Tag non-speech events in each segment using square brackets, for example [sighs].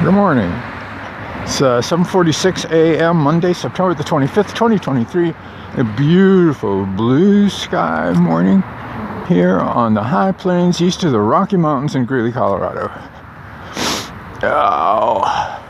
Good morning. It's uh, 7:46 a.m. Monday, September the 25th, 2023. A beautiful blue sky morning here on the high plains east of the Rocky Mountains in Greeley, Colorado. Oh,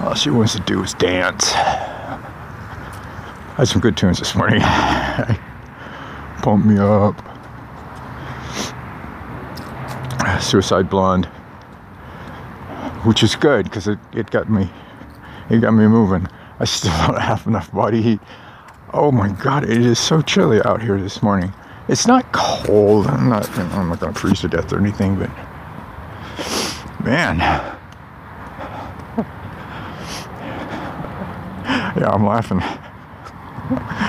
all she wants to do is dance. I had some good tunes this morning. [laughs] Pump me up. Suicide Blonde which is good because it, it got me it got me moving. I still [laughs] don't have enough body heat. Oh my god, it is so chilly out here this morning. It's not cold. I'm not I'm not gonna freeze to death or anything, but man. [laughs] Yeah, I'm laughing. [laughs]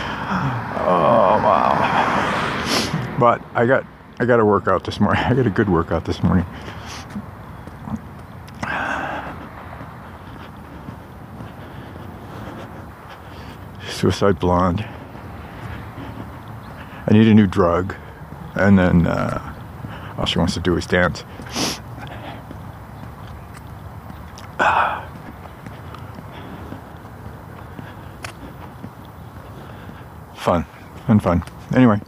Oh wow. But I got I got a workout this morning. I got a good workout this morning. Suicide Blonde. I need a new drug. And then uh, all she wants to do is dance. [sighs] fun, fun, fun. Anyway,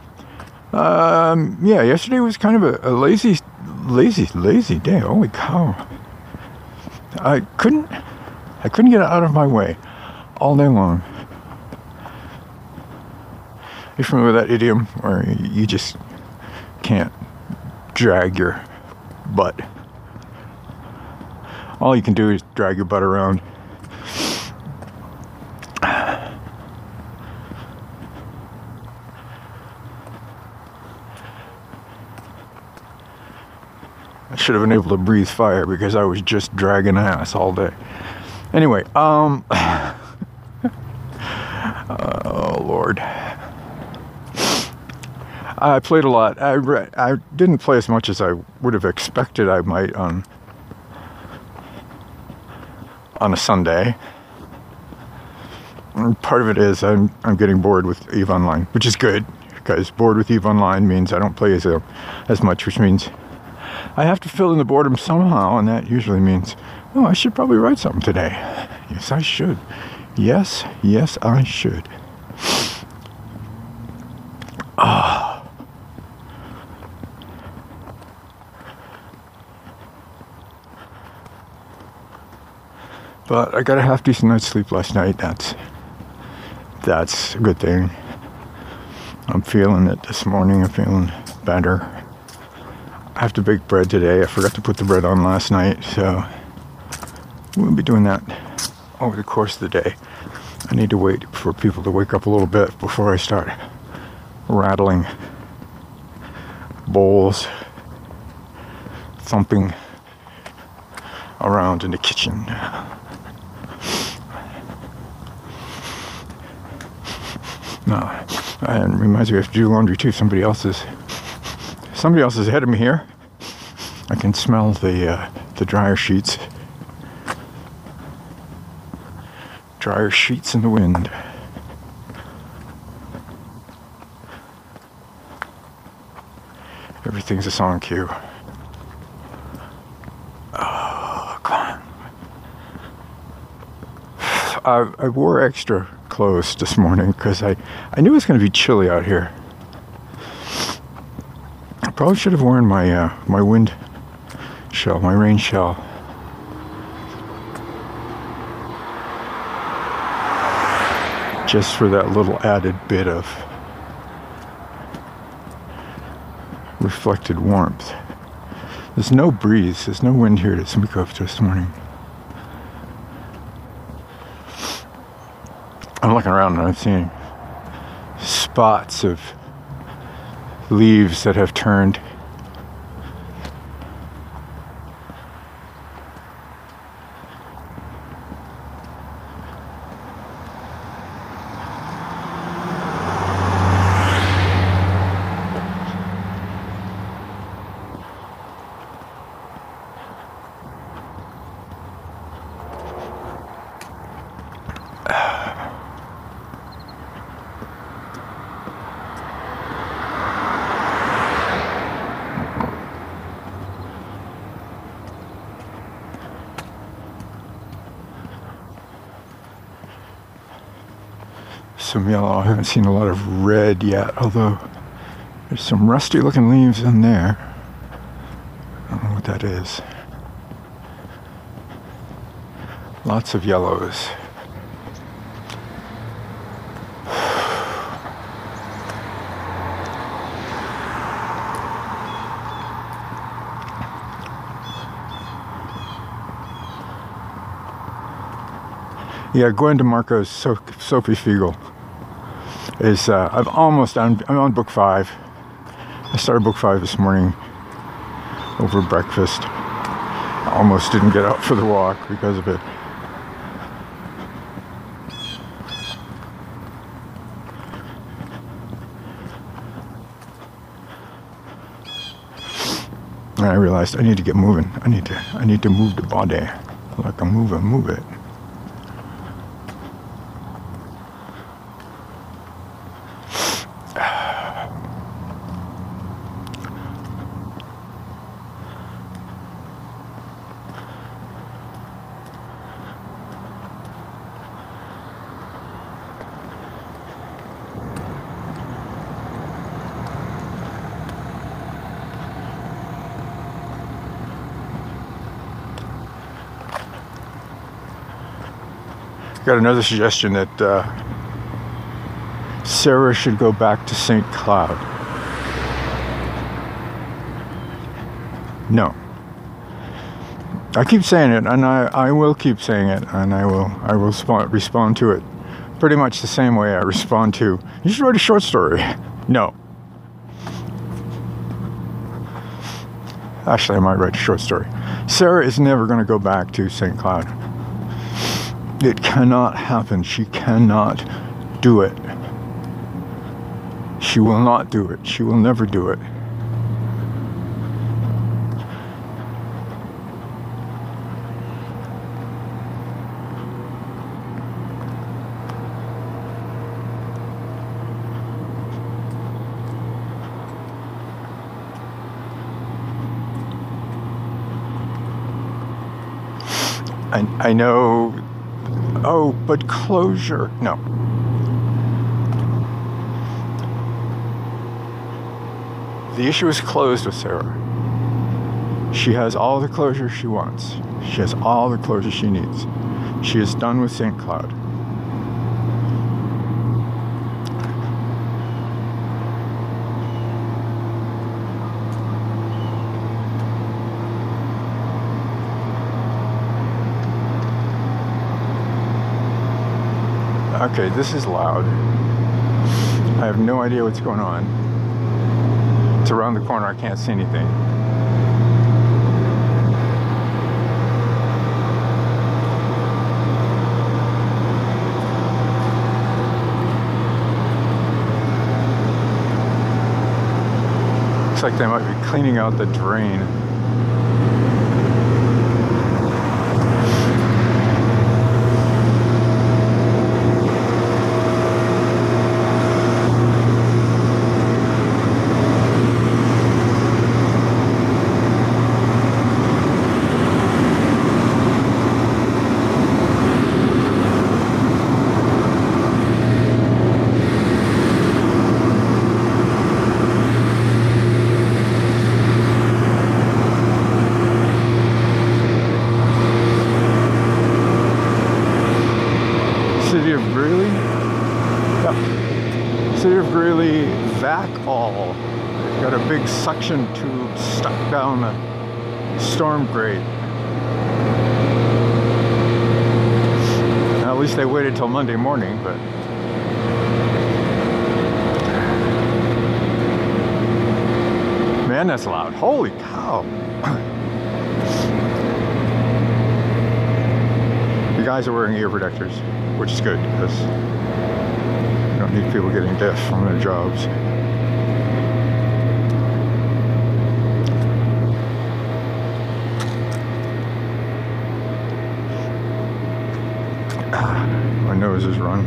um, yeah, yesterday was kind of a, a lazy, lazy, lazy day. Holy cow! I couldn't, I couldn't get out of my way all day long. You familiar with that idiom where you just can't drag your butt? All you can do is drag your butt around. I should have been able to breathe fire because I was just dragging ass all day. Anyway, um. [laughs] oh, Lord. I played a lot. I re- I didn't play as much as I would have expected I might on on a Sunday. And part of it is I'm I'm getting bored with Eve Online, which is good because bored with Eve Online means I don't play as a, as much, which means I have to fill in the boredom somehow, and that usually means oh I should probably write something today. Yes, I should. Yes, yes, I should. Ah. But I got a half decent night's sleep last night. That's that's a good thing. I'm feeling it this morning. I'm feeling better. I have to bake bread today. I forgot to put the bread on last night, so we'll be doing that over the course of the day. I need to wait for people to wake up a little bit before I start rattling bowls, thumping around in the kitchen. No, and reminds me I have to do laundry too. Somebody else's, somebody else is ahead of me here. I can smell the uh, the dryer sheets, dryer sheets in the wind. Everything's a song cue. Oh, come on. [sighs] I, I wore extra clothes this morning because I, I knew it was going to be chilly out here. I probably should have worn my uh, my wind shell, my rain shell. Just for that little added bit of reflected warmth. There's no breeze, there's no wind here to speak of this morning. I'm looking around and I'm seeing spots of leaves that have turned some yellow. I haven't seen a lot of red yet, although there's some rusty looking leaves in there. I don't know what that is. Lots of yellows. Yeah, Gwen DeMarco's so- Sophie Feegle is. Uh, I'm almost on. I'm on book five. I started book five this morning over breakfast. I almost didn't get out for the walk because of it. And I realized I need to get moving. I need to. I need to move the body. Like a move, move it. Got another suggestion that uh, Sarah should go back to St. Cloud. No. I keep saying it, and I, I will keep saying it, and I will I will sp- respond to it pretty much the same way I respond to. You should write a short story. [laughs] No. Actually, I might write a short story. Sarah is never going to go back to St. Cloud. It cannot happen. She cannot do it. She will not do it. She will never do it. I, I know Oh, but closure. No. The issue is closed with Sarah. She has all the closure she wants. She has all the closure she needs. She is done with St. Cloud. Okay, this is loud. I have no idea what's going on. It's around the corner, I can't see anything. Looks like they might be cleaning out the drain. City of Greeley. Yep. City of Greeley vac all. Got a big suction tube stuck down a storm grate. At least they waited till Monday morning, but man, that's loud. Holy cow. [coughs] The guys are wearing ear protectors, which is good because you don't need people getting deaf from their jobs. Ah, Run.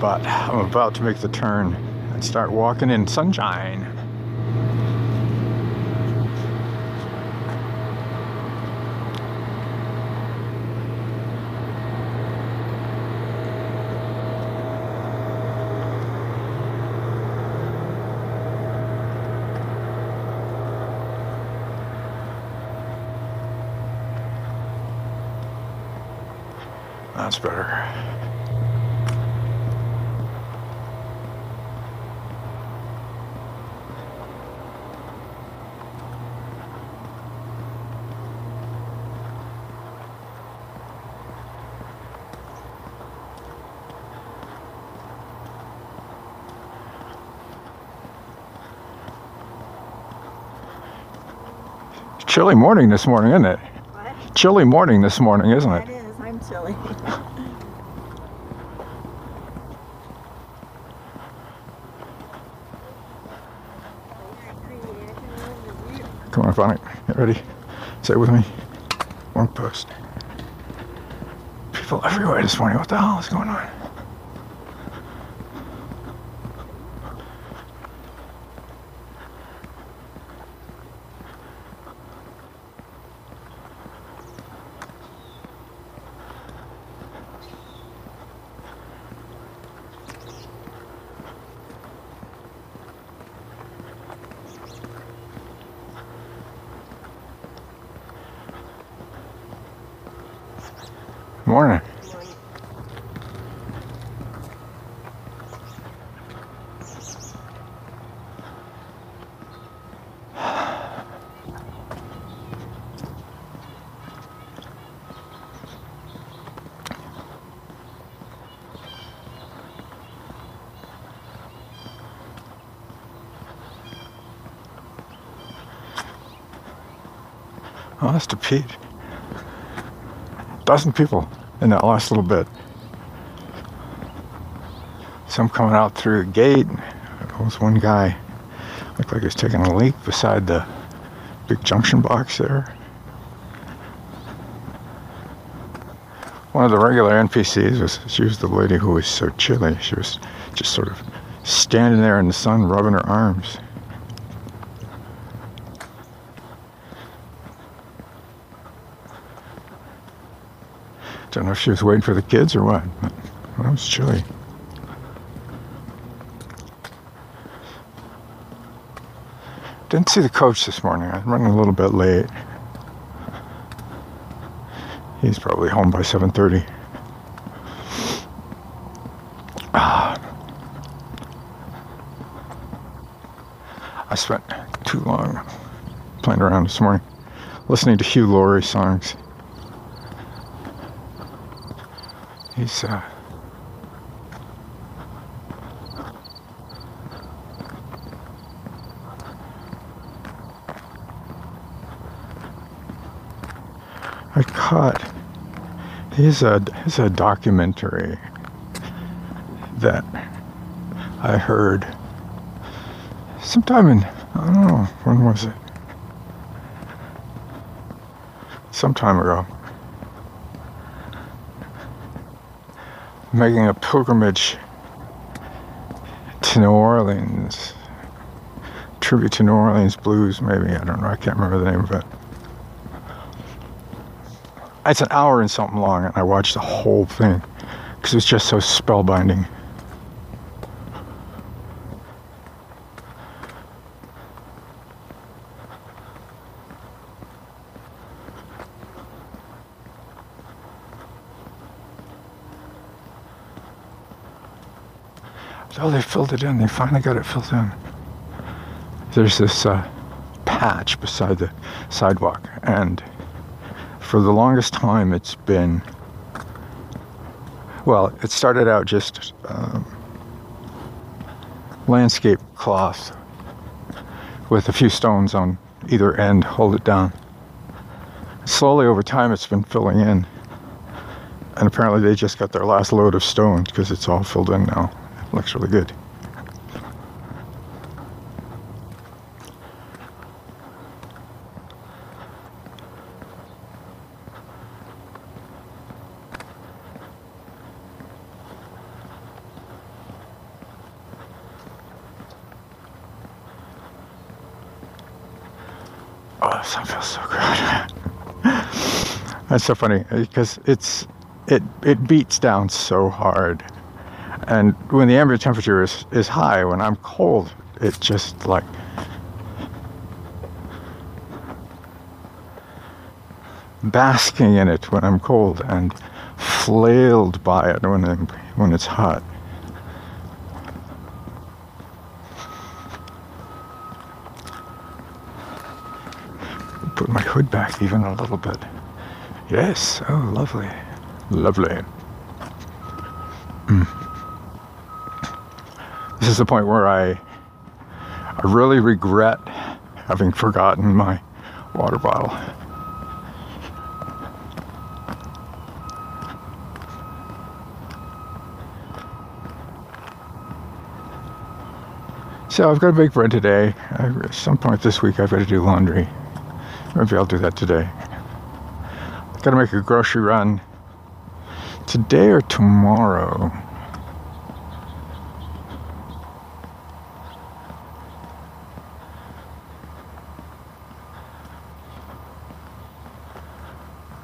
But I'm about to make the turn and start walking in sunshine. That's better. Chilly morning this morning, isn't it? What? Chilly morning this morning, isn't It it? is. Chilly. Come on, Bonnie. Get ready. Say it with me. One post. People everywhere this morning. What the hell is going on? Morning. Oh, that's to Pete. Dozen people in that last little bit. Some coming out through the gate. There was one guy looked like he was taking a leak beside the big junction box there. One of the regular NPCs was she was the lady who was so chilly. She was just sort of standing there in the sun, rubbing her arms. Don't know if she was waiting for the kids or what. But well, it was chilly. Didn't see the coach this morning. I'm running a little bit late. He's probably home by 7:30. Ah. I spent too long playing around this morning, listening to Hugh Laurie songs. Uh, I caught he's a he's a documentary that I heard sometime in I don't know when was it? Some time ago making a pilgrimage to New Orleans. Tribute to New Orleans blues maybe. I don't know. I can't remember the name of it. It's an hour and something long and I watched the whole thing because it was just so spellbinding Oh, they filled it in. They finally got it filled in. There's this uh, patch beside the sidewalk, and for the longest time, it's been. Well, it started out just um, landscape cloth with a few stones on either end, hold it down. Slowly over time, it's been filling in. And apparently, they just got their last load of stones because it's all filled in now. Looks really good. Oh, that feels so good. [laughs] That's so funny because it's it it beats down so hard and when the ambient temperature is, is high when i'm cold it just like basking in it when i'm cold and flailed by it when, it, when it's hot. Put my hood back even a little bit. Yes, oh, lovely. Lovely. Mm. This is the point where I, I really regret having forgotten my water bottle. So I've got to bake bread today. at some point this week, I've got to do laundry. Maybe I'll do that today. Got to make a grocery run today or tomorrow.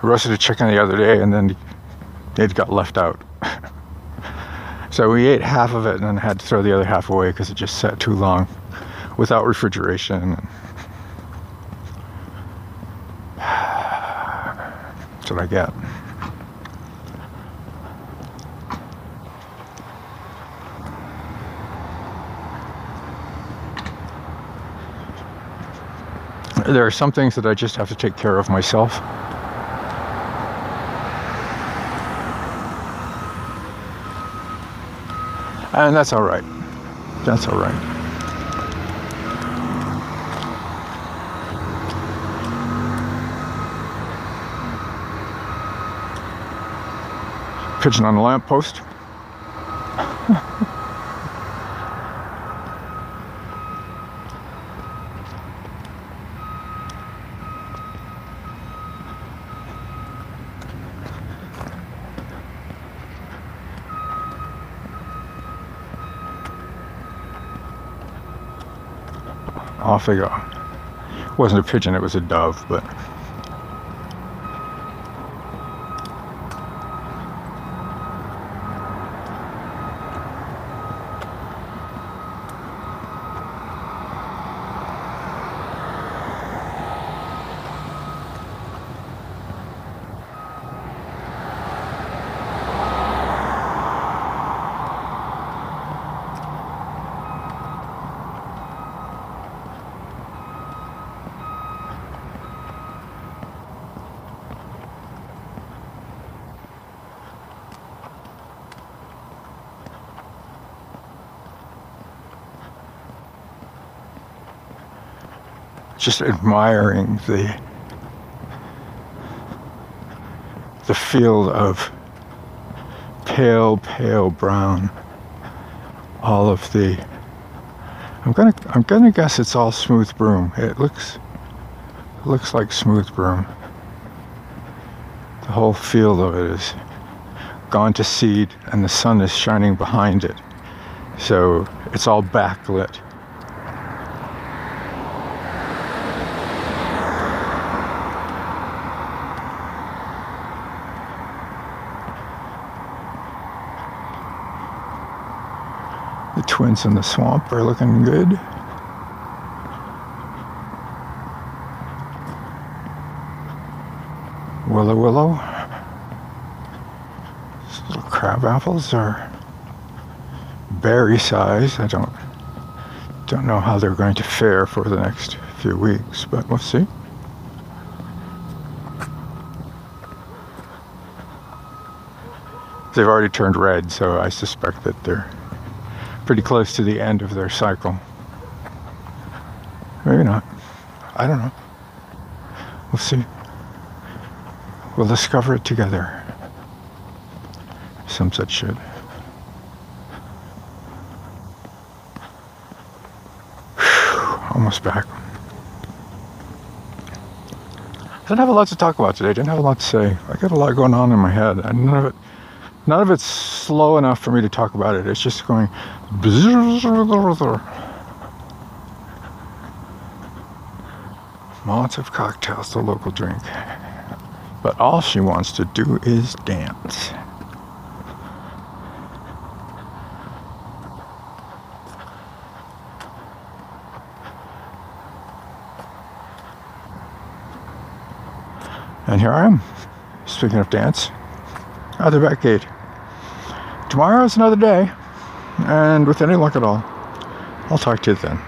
Roasted a chicken the other day and then it got left out. [laughs] so we ate half of it and then had to throw the other half away because it just sat too long without refrigeration. [sighs] That's what I get. There are some things that I just have to take care of myself. And that's all right. That's all right. Pigeon on the lamppost. Off they go. It wasn't a pigeon, it was a dove, but just admiring the the field of pale, pale brown. All of the I'm gonna I'm gonna guess it's all smooth brome. It looks looks like smooth brome. The whole field of it is gone to seed and the sun is shining behind it. So it's all backlit. In the swamp are looking good. Willow willow. These little crab apples are berry size. I don't don't know how they're going to fare for the next few weeks, but we'll see. They've already turned red, so I suspect that they're pretty close to the end of their cycle. Maybe not. I don't know. We'll see. We'll discover it together. Some such shit. Almost back. I didn't have a lot to talk about today. I didn't have a lot to say. I got a lot going on in my head. None of it None of it's slow enough for me to talk about it. It's just going. Of cocktails, the local drink. But all she wants to do is dance. And here I am. Speaking of dance, at the back gate. Tomorrow's another day, and with any luck at all, I'll talk to you then.